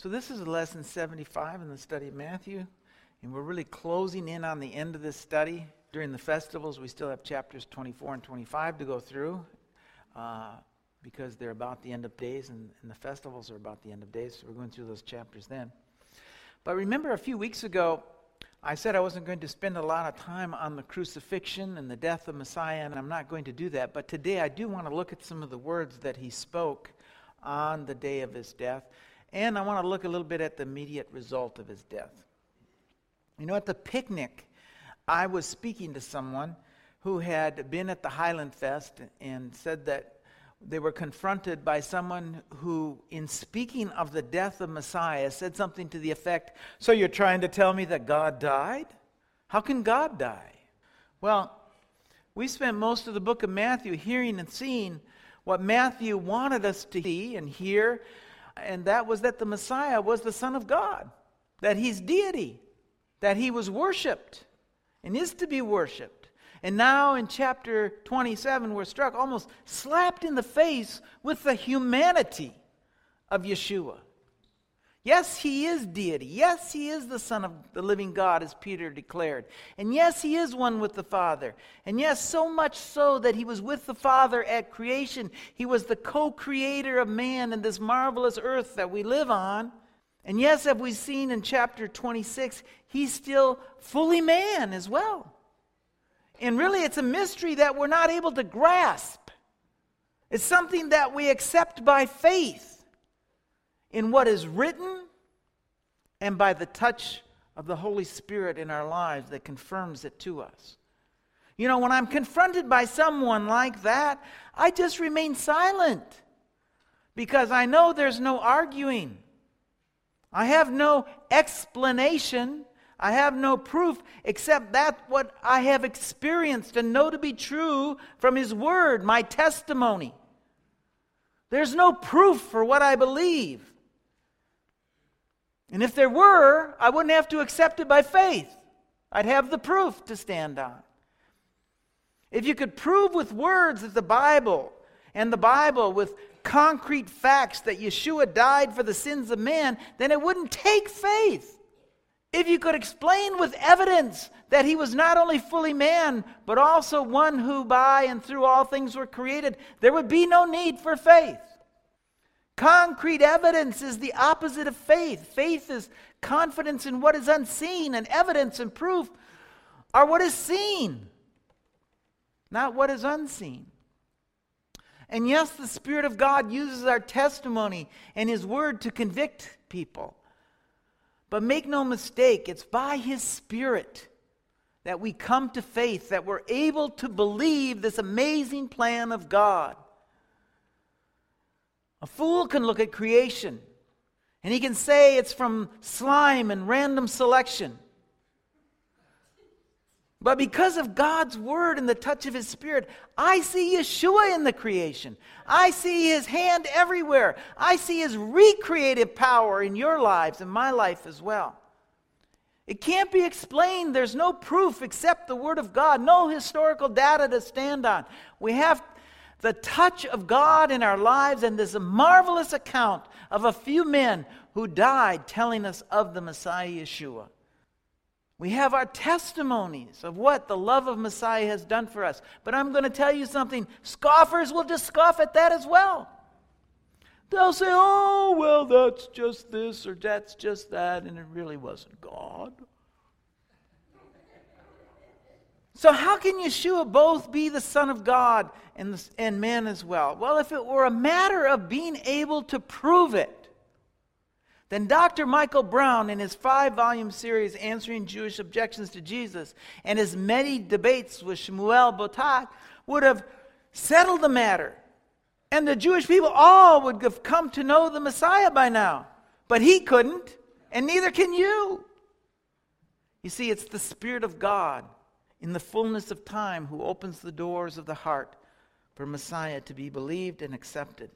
So, this is lesson 75 in the study of Matthew, and we're really closing in on the end of this study. During the festivals, we still have chapters 24 and 25 to go through uh, because they're about the end of days, and, and the festivals are about the end of days, so we're going through those chapters then. But remember, a few weeks ago, I said I wasn't going to spend a lot of time on the crucifixion and the death of Messiah, and I'm not going to do that. But today I do want to look at some of the words that he spoke on the day of his death. And I want to look a little bit at the immediate result of his death. You know, at the picnic, I was speaking to someone who had been at the Highland Fest and said that they were confronted by someone who, in speaking of the death of Messiah, said something to the effect So you're trying to tell me that God died? How can God die? Well, we spent most of the book of Matthew hearing and seeing what Matthew wanted us to see and hear and that was that the Messiah was the Son of God, that he's deity, that he was worshiped and is to be worshiped. And now in chapter 27, we're struck almost slapped in the face with the humanity of Yeshua. Yes, he is deity. Yes, he is the Son of the living God, as Peter declared. And yes, he is one with the Father. And yes, so much so that he was with the Father at creation. He was the co creator of man and this marvelous earth that we live on. And yes, as we've seen in chapter 26, he's still fully man as well. And really, it's a mystery that we're not able to grasp. It's something that we accept by faith in what is written and by the touch of the Holy Spirit in our lives that confirms it to us. You know, when I'm confronted by someone like that, I just remain silent because I know there's no arguing. I have no explanation. I have no proof except that what I have experienced and know to be true from His Word, my testimony. There's no proof for what I believe. And if there were, I wouldn't have to accept it by faith. I'd have the proof to stand on. If you could prove with words that the Bible and the Bible with concrete facts that Yeshua died for the sins of man, then it wouldn't take faith. If you could explain with evidence that he was not only fully man, but also one who by and through all things were created, there would be no need for faith. Concrete evidence is the opposite of faith. Faith is confidence in what is unseen, and evidence and proof are what is seen, not what is unseen. And yes, the Spirit of God uses our testimony and His Word to convict people. But make no mistake, it's by His Spirit that we come to faith, that we're able to believe this amazing plan of God. A fool can look at creation and he can say it's from slime and random selection. But because of God's word and the touch of his spirit, I see Yeshua in the creation. I see his hand everywhere. I see his recreative power in your lives and my life as well. It can't be explained. There's no proof except the word of God, no historical data to stand on. We have the touch of God in our lives and this marvelous account of a few men who died telling us of the Messiah Yeshua. We have our testimonies of what the love of Messiah has done for us. But I'm going to tell you something scoffers will just scoff at that as well. They'll say, oh, well, that's just this or that's just that, and it really wasn't God. So, how can Yeshua both be the Son of God and, the, and man as well? Well, if it were a matter of being able to prove it, then Dr. Michael Brown, in his five volume series Answering Jewish Objections to Jesus, and his many debates with Shmuel Boteach, would have settled the matter. And the Jewish people all would have come to know the Messiah by now. But he couldn't, and neither can you. You see, it's the Spirit of God in the fullness of time who opens the doors of the heart for Messiah to be believed and accepted.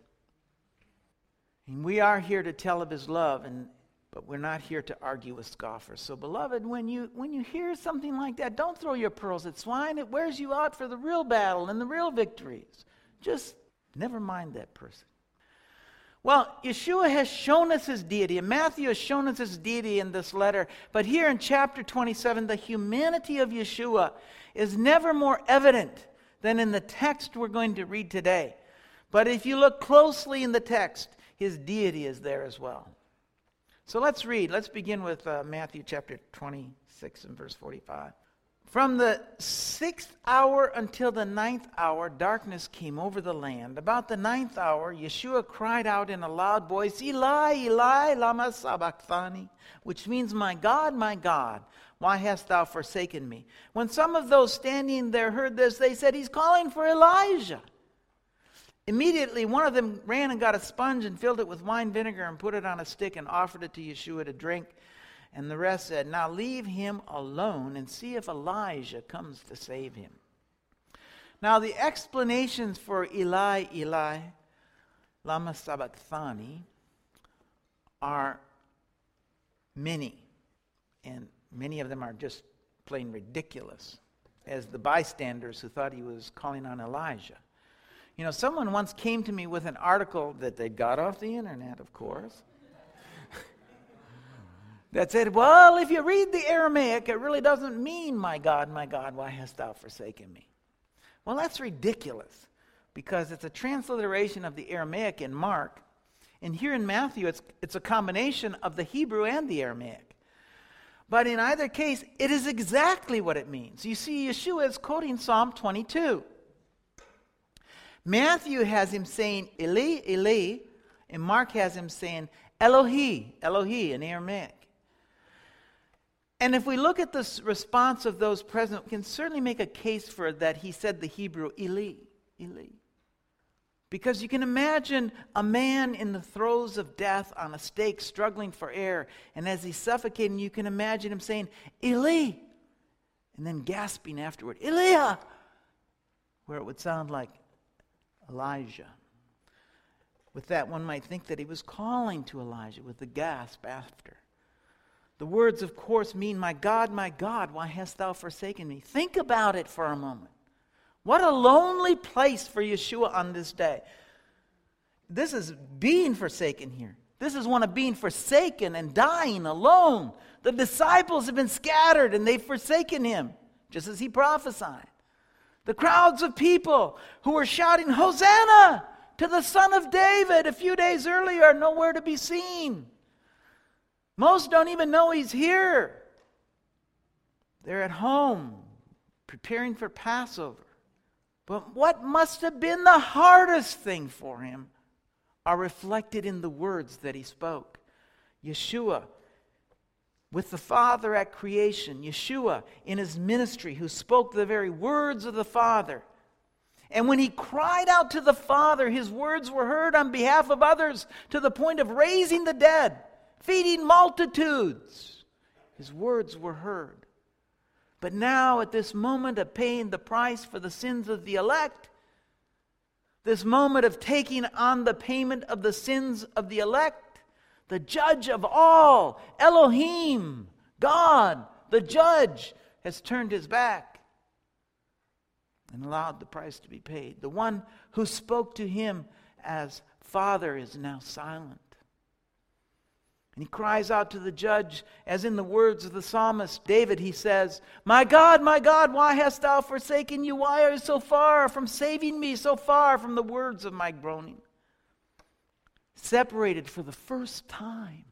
And we are here to tell of his love, and, but we're not here to argue with scoffers. So, beloved, when you, when you hear something like that, don't throw your pearls at swine. It wears you out for the real battle and the real victories. Just never mind that person. Well, Yeshua has shown us his deity, and Matthew has shown us his deity in this letter. But here in chapter 27, the humanity of Yeshua is never more evident than in the text we're going to read today. But if you look closely in the text, his deity is there as well. So let's read. Let's begin with uh, Matthew chapter 26 and verse 45. From the sixth hour until the ninth hour, darkness came over the land. About the ninth hour, Yeshua cried out in a loud voice, Eli, Eli, lama sabachthani, which means, My God, my God, why hast thou forsaken me? When some of those standing there heard this, they said, He's calling for Elijah. Immediately, one of them ran and got a sponge and filled it with wine vinegar and put it on a stick and offered it to Yeshua to drink. And the rest said, Now leave him alone and see if Elijah comes to save him. Now, the explanations for Eli, Eli, Lama Sabachthani are many. And many of them are just plain ridiculous, as the bystanders who thought he was calling on Elijah. You know, someone once came to me with an article that they got off the internet, of course that said, Well, if you read the Aramaic, it really doesn't mean, My God, my God, why hast thou forsaken me? Well, that's ridiculous because it's a transliteration of the Aramaic in Mark. And here in Matthew, it's, it's a combination of the Hebrew and the Aramaic. But in either case, it is exactly what it means. You see, Yeshua is quoting Psalm 22. Matthew has him saying Eli, Eli, and Mark has him saying Elohi, Elohi in Aramaic. And if we look at the response of those present, we can certainly make a case for that he said the Hebrew Eli, Eli. Because you can imagine a man in the throes of death on a stake struggling for air, and as he's suffocating, you can imagine him saying, Eli, and then gasping afterward, Elia, where it would sound like Elijah. With that, one might think that he was calling to Elijah with the gasp after. The words, of course, mean, My God, my God, why hast thou forsaken me? Think about it for a moment. What a lonely place for Yeshua on this day. This is being forsaken here. This is one of being forsaken and dying alone. The disciples have been scattered and they've forsaken him, just as he prophesied. The crowds of people who were shouting, Hosanna to the Son of David a few days earlier are nowhere to be seen. Most don't even know he's here. They're at home preparing for Passover. But what must have been the hardest thing for him are reflected in the words that he spoke. Yeshua, with the Father at creation, Yeshua in his ministry, who spoke the very words of the Father. And when he cried out to the Father, his words were heard on behalf of others to the point of raising the dead feeding multitudes. His words were heard. But now, at this moment of paying the price for the sins of the elect, this moment of taking on the payment of the sins of the elect, the judge of all, Elohim, God, the judge, has turned his back and allowed the price to be paid. The one who spoke to him as Father is now silent. And he cries out to the judge, as in the words of the psalmist David, he says, My God, my God, why hast thou forsaken you? Why are you so far from saving me, so far from the words of my groaning? Separated for the first time.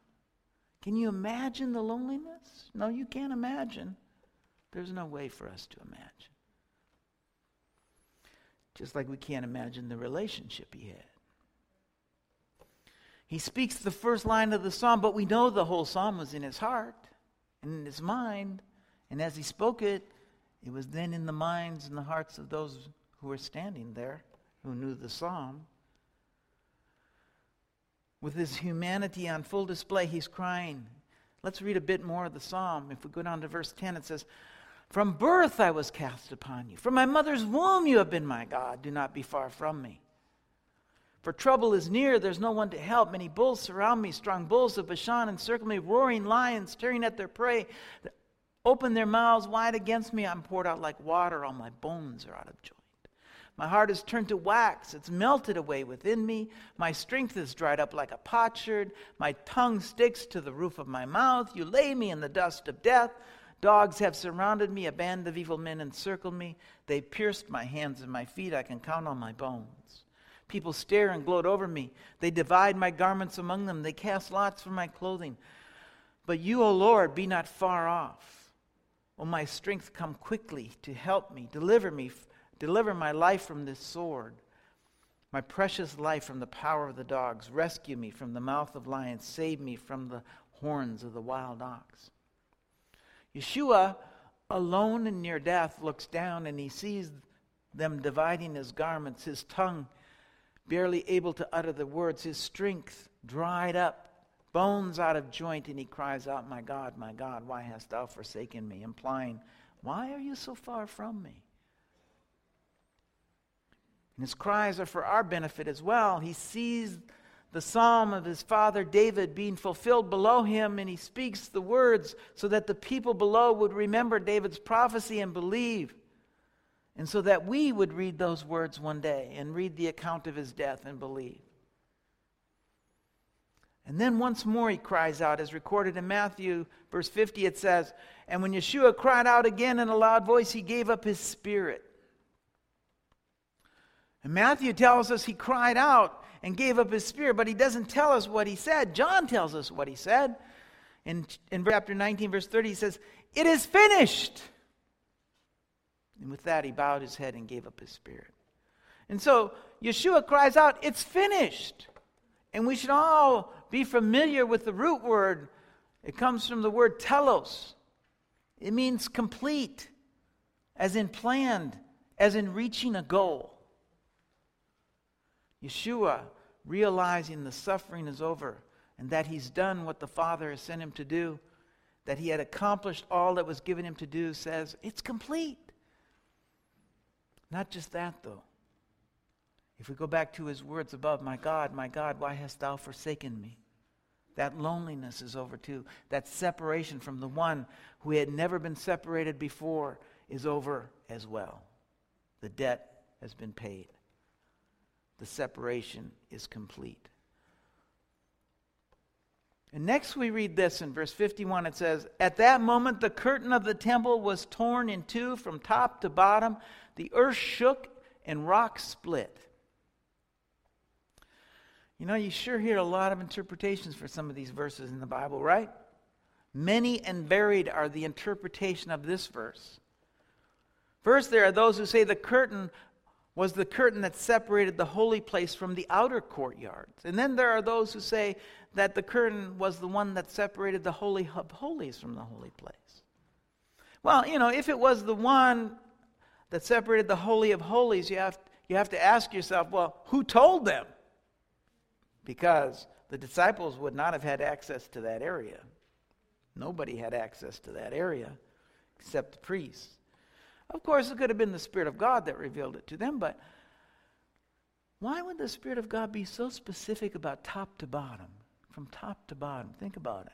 Can you imagine the loneliness? No, you can't imagine. There's no way for us to imagine. Just like we can't imagine the relationship he had. He speaks the first line of the psalm, but we know the whole psalm was in his heart and in his mind. And as he spoke it, it was then in the minds and the hearts of those who were standing there, who knew the psalm. With his humanity on full display, he's crying. Let's read a bit more of the psalm. If we go down to verse 10, it says, From birth I was cast upon you. From my mother's womb you have been my God. Do not be far from me. For trouble is near, there's no one to help. Many bulls surround me, strong bulls of Bashan encircle me, roaring lions tearing at their prey. Open their mouths wide against me. I'm poured out like water, all my bones are out of joint. My heart is turned to wax. It's melted away within me. My strength is dried up like a potsherd. My tongue sticks to the roof of my mouth. You lay me in the dust of death. Dogs have surrounded me. A band of evil men encircled me. They pierced my hands and my feet. I can count on my bones. People stare and gloat over me. They divide my garments among them. They cast lots for my clothing. But you, O Lord, be not far off. O my strength, come quickly to help me. Deliver me Deliver my life from this sword, my precious life from the power of the dogs. Rescue me from the mouth of lions. Save me from the horns of the wild ox. Yeshua, alone and near death, looks down and he sees them dividing his garments, his tongue barely able to utter the words, his strength dried up, bones out of joint, and he cries out, My God, my God, why hast thou forsaken me? Implying, Why are you so far from me? And his cries are for our benefit as well. He sees the psalm of his father David being fulfilled below him, and he speaks the words so that the people below would remember David's prophecy and believe. And so that we would read those words one day and read the account of his death and believe. And then once more he cries out, as recorded in Matthew, verse 50, it says, And when Yeshua cried out again in a loud voice, he gave up his spirit. And Matthew tells us he cried out and gave up his spirit, but he doesn't tell us what he said. John tells us what he said. In, in chapter 19, verse 30, he says, It is finished. And with that, he bowed his head and gave up his spirit. And so Yeshua cries out, It's finished. And we should all be familiar with the root word. It comes from the word telos, it means complete, as in planned, as in reaching a goal. Yeshua, realizing the suffering is over and that he's done what the Father has sent him to do, that he had accomplished all that was given him to do, says, It's complete. Not just that, though. If we go back to his words above, My God, my God, why hast thou forsaken me? That loneliness is over too. That separation from the one who had never been separated before is over as well. The debt has been paid the separation is complete. And next we read this in verse 51. It says, At that moment the curtain of the temple was torn in two from top to bottom. The earth shook and rocks split. You know, you sure hear a lot of interpretations for some of these verses in the Bible, right? Many and varied are the interpretation of this verse. First, there are those who say the curtain was the curtain that separated the holy place from the outer courtyards. And then there are those who say that the curtain was the one that separated the holy of holies from the holy place. Well, you know, if it was the one that separated the holy of holies, you have, you have to ask yourself, well, who told them? Because the disciples would not have had access to that area. Nobody had access to that area except the priests. Of course, it could have been the Spirit of God that revealed it to them, but why would the Spirit of God be so specific about top to bottom? From top to bottom. Think about it.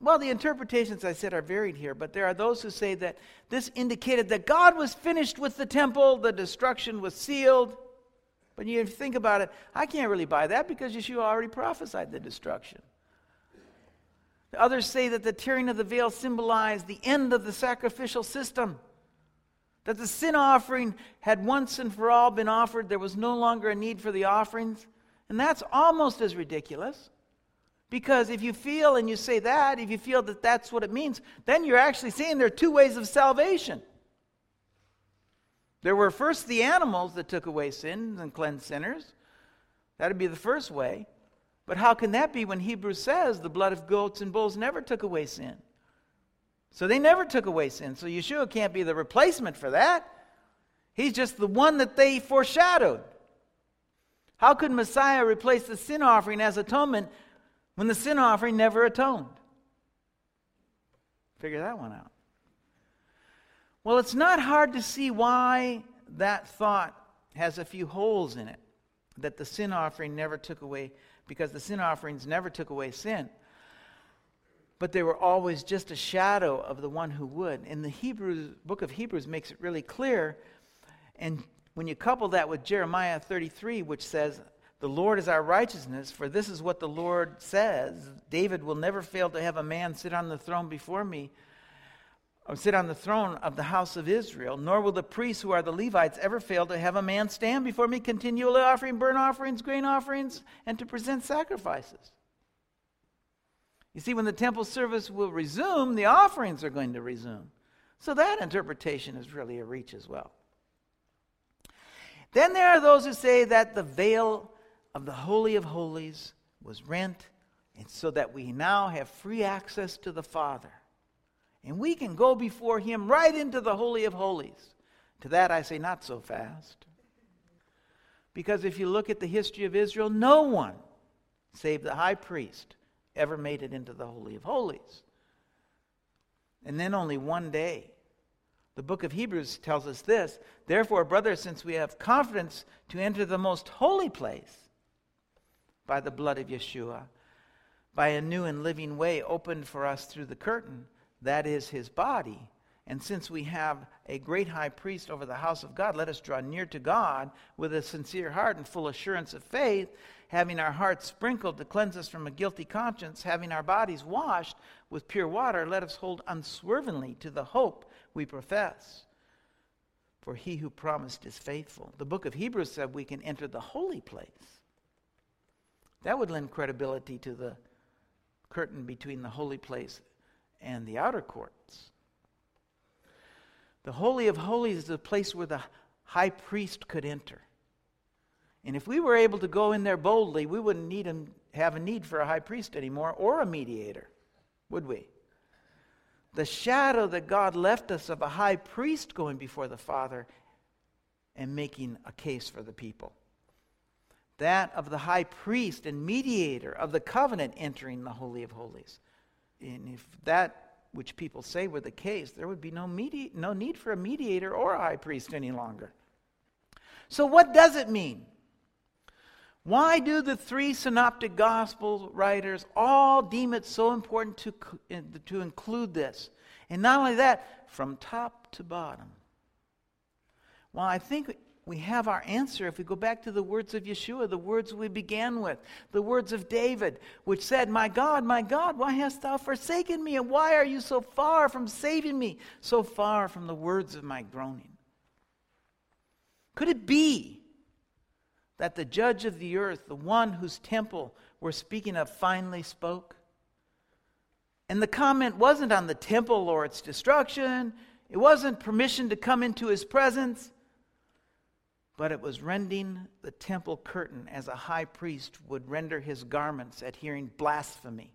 Well, the interpretations I said are varied here, but there are those who say that this indicated that God was finished with the temple, the destruction was sealed. But you think about it, I can't really buy that because Yeshua already prophesied the destruction. Others say that the tearing of the veil symbolized the end of the sacrificial system. That the sin offering had once and for all been offered. There was no longer a need for the offerings. And that's almost as ridiculous. Because if you feel and you say that, if you feel that that's what it means, then you're actually saying there are two ways of salvation. There were first the animals that took away sins and cleansed sinners. That would be the first way. But how can that be when Hebrews says the blood of goats and bulls never took away sin? So they never took away sin. So Yeshua can't be the replacement for that. He's just the one that they foreshadowed. How could Messiah replace the sin offering as atonement when the sin offering never atoned? Figure that one out. Well, it's not hard to see why that thought has a few holes in it that the sin offering never took away because the sin offerings never took away sin. But they were always just a shadow of the one who would. And the Hebrews, book of Hebrews makes it really clear And when you couple that with Jeremiah 33, which says, The Lord is our righteousness, for this is what the Lord says David will never fail to have a man sit on the throne before me, or sit on the throne of the house of Israel, nor will the priests who are the Levites ever fail to have a man stand before me continually offering burnt offerings, grain offerings, and to present sacrifices. You see, when the temple service will resume, the offerings are going to resume. So that interpretation is really a reach as well. Then there are those who say that the veil of the Holy of Holies was rent, and so that we now have free access to the Father. And we can go before Him right into the Holy of Holies. To that I say, not so fast. Because if you look at the history of Israel, no one, save the high priest, ever made it into the Holy of Holies. And then only one day the book of Hebrews tells us this Therefore, brothers, since we have confidence to enter the most holy place by the blood of Yeshua, by a new and living way opened for us through the curtain, that is his body. And since we have a great high priest over the house of God, let us draw near to God with a sincere heart and full assurance of faith, having our hearts sprinkled to cleanse us from a guilty conscience, having our bodies washed with pure water, let us hold unswervingly to the hope we profess. For he who promised is faithful. The book of Hebrews said we can enter the holy place. That would lend credibility to the curtain between the holy place and the outer courts. The Holy of Holies is the place where the high priest could enter. And if we were able to go in there boldly, we wouldn't need him, have a need for a high priest anymore or a mediator, would we? The shadow that God left us of a high priest going before the Father and making a case for the people. That of the high priest and mediator of the covenant entering the Holy of Holies. And if that which people say were the case, there would be no, medi- no need for a mediator or a high priest any longer. So, what does it mean? Why do the three synoptic gospel writers all deem it so important to, to include this? And not only that, from top to bottom. Well, I think we have our answer if we go back to the words of Yeshua, the words we began with, the words of David, which said, My God, my God, why hast thou forsaken me? And why are you so far from saving me, so far from the words of my groaning? Could it be that the judge of the earth, the one whose temple we're speaking of, finally spoke? And the comment wasn't on the temple or its destruction, it wasn't permission to come into his presence, but it was rending the temple curtain as a high priest would render his garments at hearing blasphemy,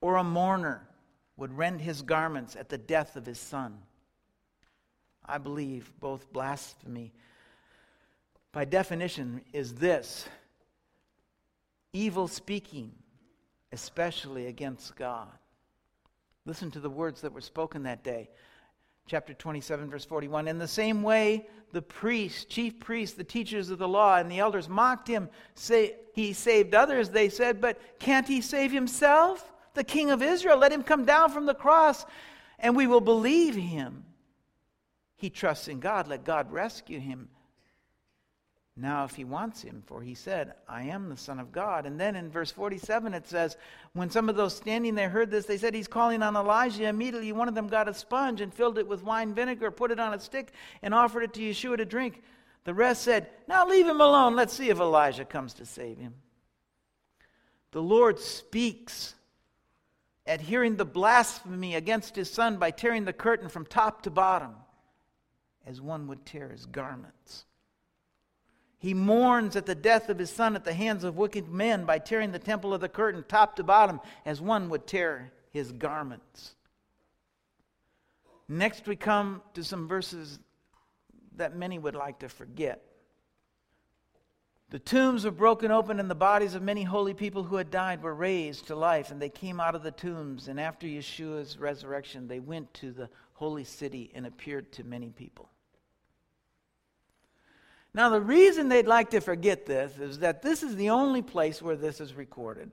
or a mourner would rend his garments at the death of his son. I believe both blasphemy by definition, is this evil speaking, especially against God. Listen to the words that were spoken that day. Chapter 27, verse 41. In the same way, the priests, chief priests, the teachers of the law, and the elders mocked him. Say, he saved others, they said, but can't he save himself? The king of Israel, let him come down from the cross, and we will believe him. He trusts in God, let God rescue him now if he wants him, for he said, I am the Son of God. And then in verse 47 it says, When some of those standing there heard this, they said, He's calling on Elijah. Immediately one of them got a sponge and filled it with wine vinegar, put it on a stick, and offered it to Yeshua to drink. The rest said, Now leave him alone. Let's see if Elijah comes to save him. The Lord speaks at hearing the blasphemy against his son by tearing the curtain from top to bottom, as one would tear his garments. He mourns at the death of his son at the hands of wicked men by tearing the temple of the curtain top to bottom as one would tear his garments. Next, we come to some verses that many would like to forget. The tombs were broken open, and the bodies of many holy people who had died were raised to life, and they came out of the tombs. And after Yeshua's resurrection, they went to the holy city and appeared to many people. Now, the reason they'd like to forget this is that this is the only place where this is recorded.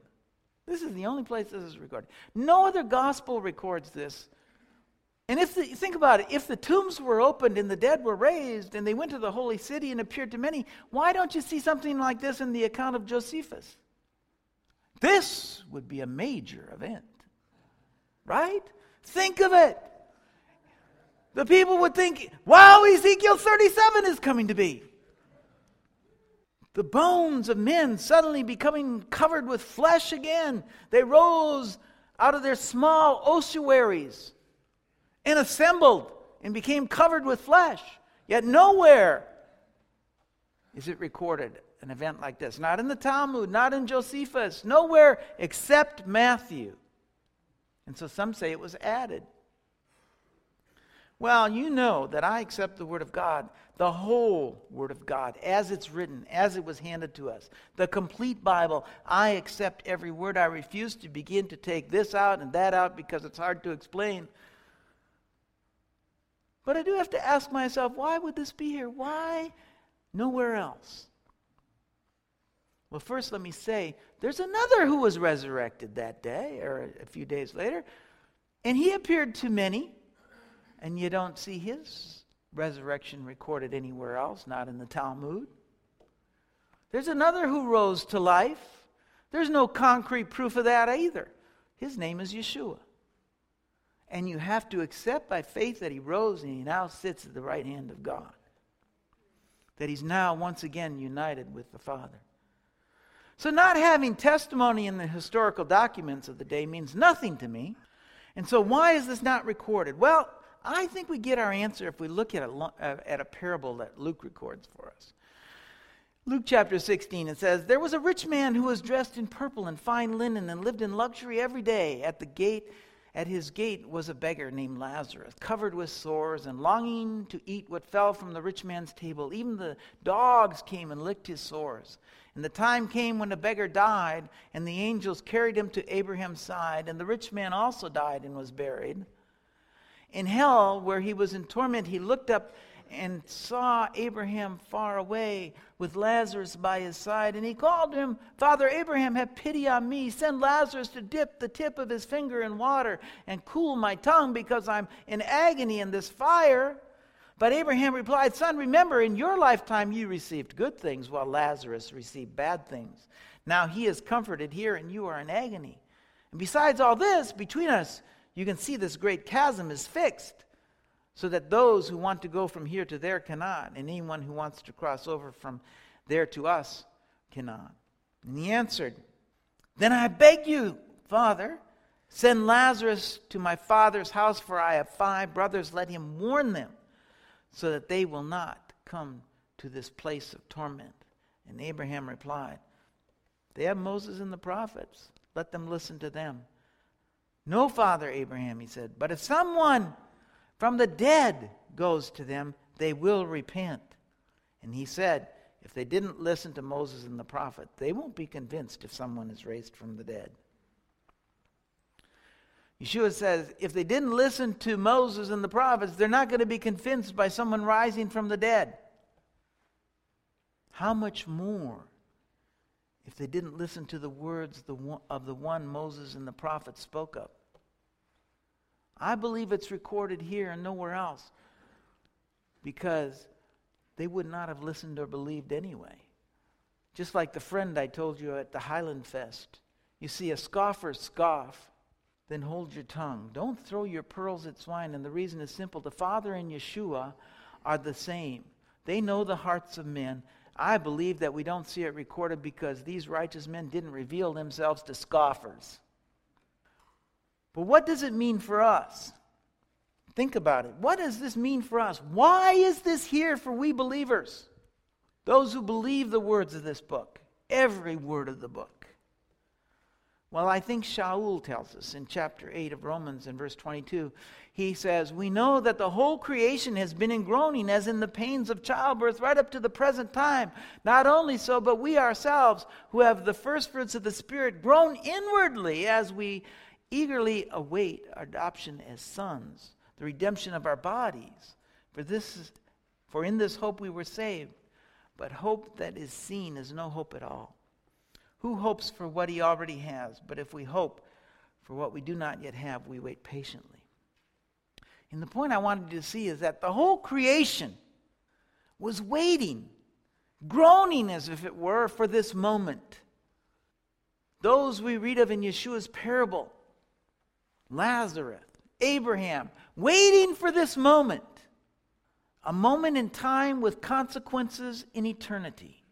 This is the only place this is recorded. No other gospel records this And if the, think about it, if the tombs were opened and the dead were raised and they went to the holy city and appeared to many, why don't you see something like this in the account of Josephus? This would be a major event, right? Think of it. The people would think, wow, Ezekiel 37 is coming to be. The bones of men suddenly becoming covered with flesh again. They rose out of their small ossuaries and assembled and became covered with flesh. Yet nowhere is it recorded an event like this. Not in the Talmud, not in Josephus, nowhere except Matthew. And so some say it was added. Well, you know that I accept the Word of God, the whole Word of God, as it's written, as it was handed to us. The complete Bible. I accept every word. I refuse to begin to take this out and that out because it's hard to explain. But I do have to ask myself, why would this be here? Why nowhere else? Well, first, let me say there's another who was resurrected that day, or a few days later, and he appeared to many, and you don't see his resurrection recorded anywhere else, not in the Talmud. There's another who rose to life. There's no concrete proof of that either. His name is Yeshua. And you have to accept by faith that he rose and he now sits at the right hand of God. That he's now once again united with the Father. So, not having testimony in the historical documents of the day means nothing to me. And so, why is this not recorded? Well, I think we get our answer if we look at a, uh, at a parable that Luke records for us. Luke chapter 16, it says, There was a rich man who was dressed in purple and fine linen and lived in luxury every day at the gate at his gate was a beggar named Lazarus, covered with sores and longing to eat what fell from the rich man's table. Even the dogs came and licked his sores. And the time came when the beggar died, and the angels carried him to Abraham's side, and the rich man also died and was buried. In hell, where he was in torment, he looked up and saw Abraham far away with Lazarus by his side. And he called him, Father Abraham, have pity on me. Send Lazarus to dip the tip of his finger in water and cool my tongue because I'm in agony in this fire. But Abraham replied, Son, remember, in your lifetime you received good things while Lazarus received bad things. Now he is comforted here and you are in agony. And besides all this, between us, you can see this great chasm is fixed so that those who want to go from here to there cannot, and anyone who wants to cross over from there to us cannot. And he answered, Then I beg you, Father, send Lazarus to my father's house, for I have five brothers. Let him warn them, so that they will not come to this place of torment. And Abraham replied, They have Moses and the prophets. Let them listen to them. No, Father Abraham, he said, but if someone from the dead goes to them, they will repent. And he said, if they didn't listen to Moses and the prophet, they won't be convinced if someone is raised from the dead. Yeshua says, if they didn't listen to Moses and the prophets, they're not going to be convinced by someone rising from the dead. How much more if they didn't listen to the words of the one Moses and the prophets spoke of? I believe it's recorded here and nowhere else because they would not have listened or believed anyway. Just like the friend I told you at the Highland Fest. You see, a scoffer scoff, then hold your tongue. Don't throw your pearls at swine. And the reason is simple the Father and Yeshua are the same. They know the hearts of men. I believe that we don't see it recorded because these righteous men didn't reveal themselves to scoffers. But what does it mean for us? Think about it. What does this mean for us? Why is this here for we believers? Those who believe the words of this book, every word of the book. Well, I think Shaul tells us in chapter 8 of Romans in verse 22. He says, We know that the whole creation has been in groaning as in the pains of childbirth right up to the present time. Not only so, but we ourselves, who have the first fruits of the Spirit, groan inwardly as we eagerly await our adoption as sons, the redemption of our bodies. For this is, for in this hope we were saved. But hope that is seen is no hope at all. Who hopes for what he already has? But if we hope for what we do not yet have, we wait patiently. And the point I wanted you to see is that the whole creation was waiting, groaning as if it were, for this moment. Those we read of in Yeshua's parable Lazarus, Abraham, waiting for this moment, a moment in time with consequences in eternity.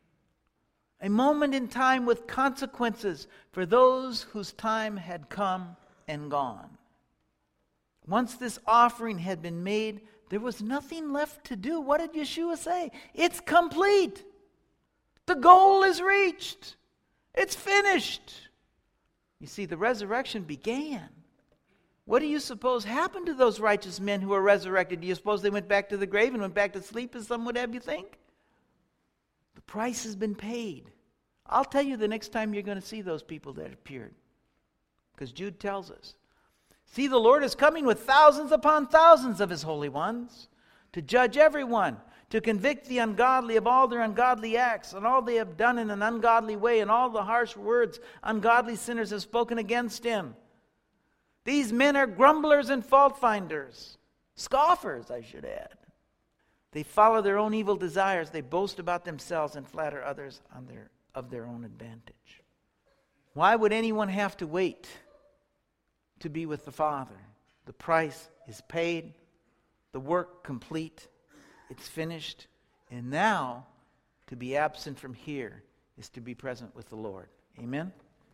A moment in time with consequences for those whose time had come and gone. Once this offering had been made, there was nothing left to do. What did Yeshua say? It's complete. The goal is reached. It's finished. You see, the resurrection began. What do you suppose happened to those righteous men who were resurrected? Do you suppose they went back to the grave and went back to sleep, as some would have you think? The price has been paid. I'll tell you the next time you're going to see those people that appeared. Because Jude tells us. See, the Lord is coming with thousands upon thousands of his holy ones to judge everyone, to convict the ungodly of all their ungodly acts and all they have done in an ungodly way and all the harsh words ungodly sinners have spoken against him. These men are grumblers and fault finders, scoffers, I should add. They follow their own evil desires. They boast about themselves and flatter others on their, of their own advantage. Why would anyone have to wait to be with the Father? The price is paid, the work complete, it's finished, and now to be absent from here is to be present with the Lord. Amen?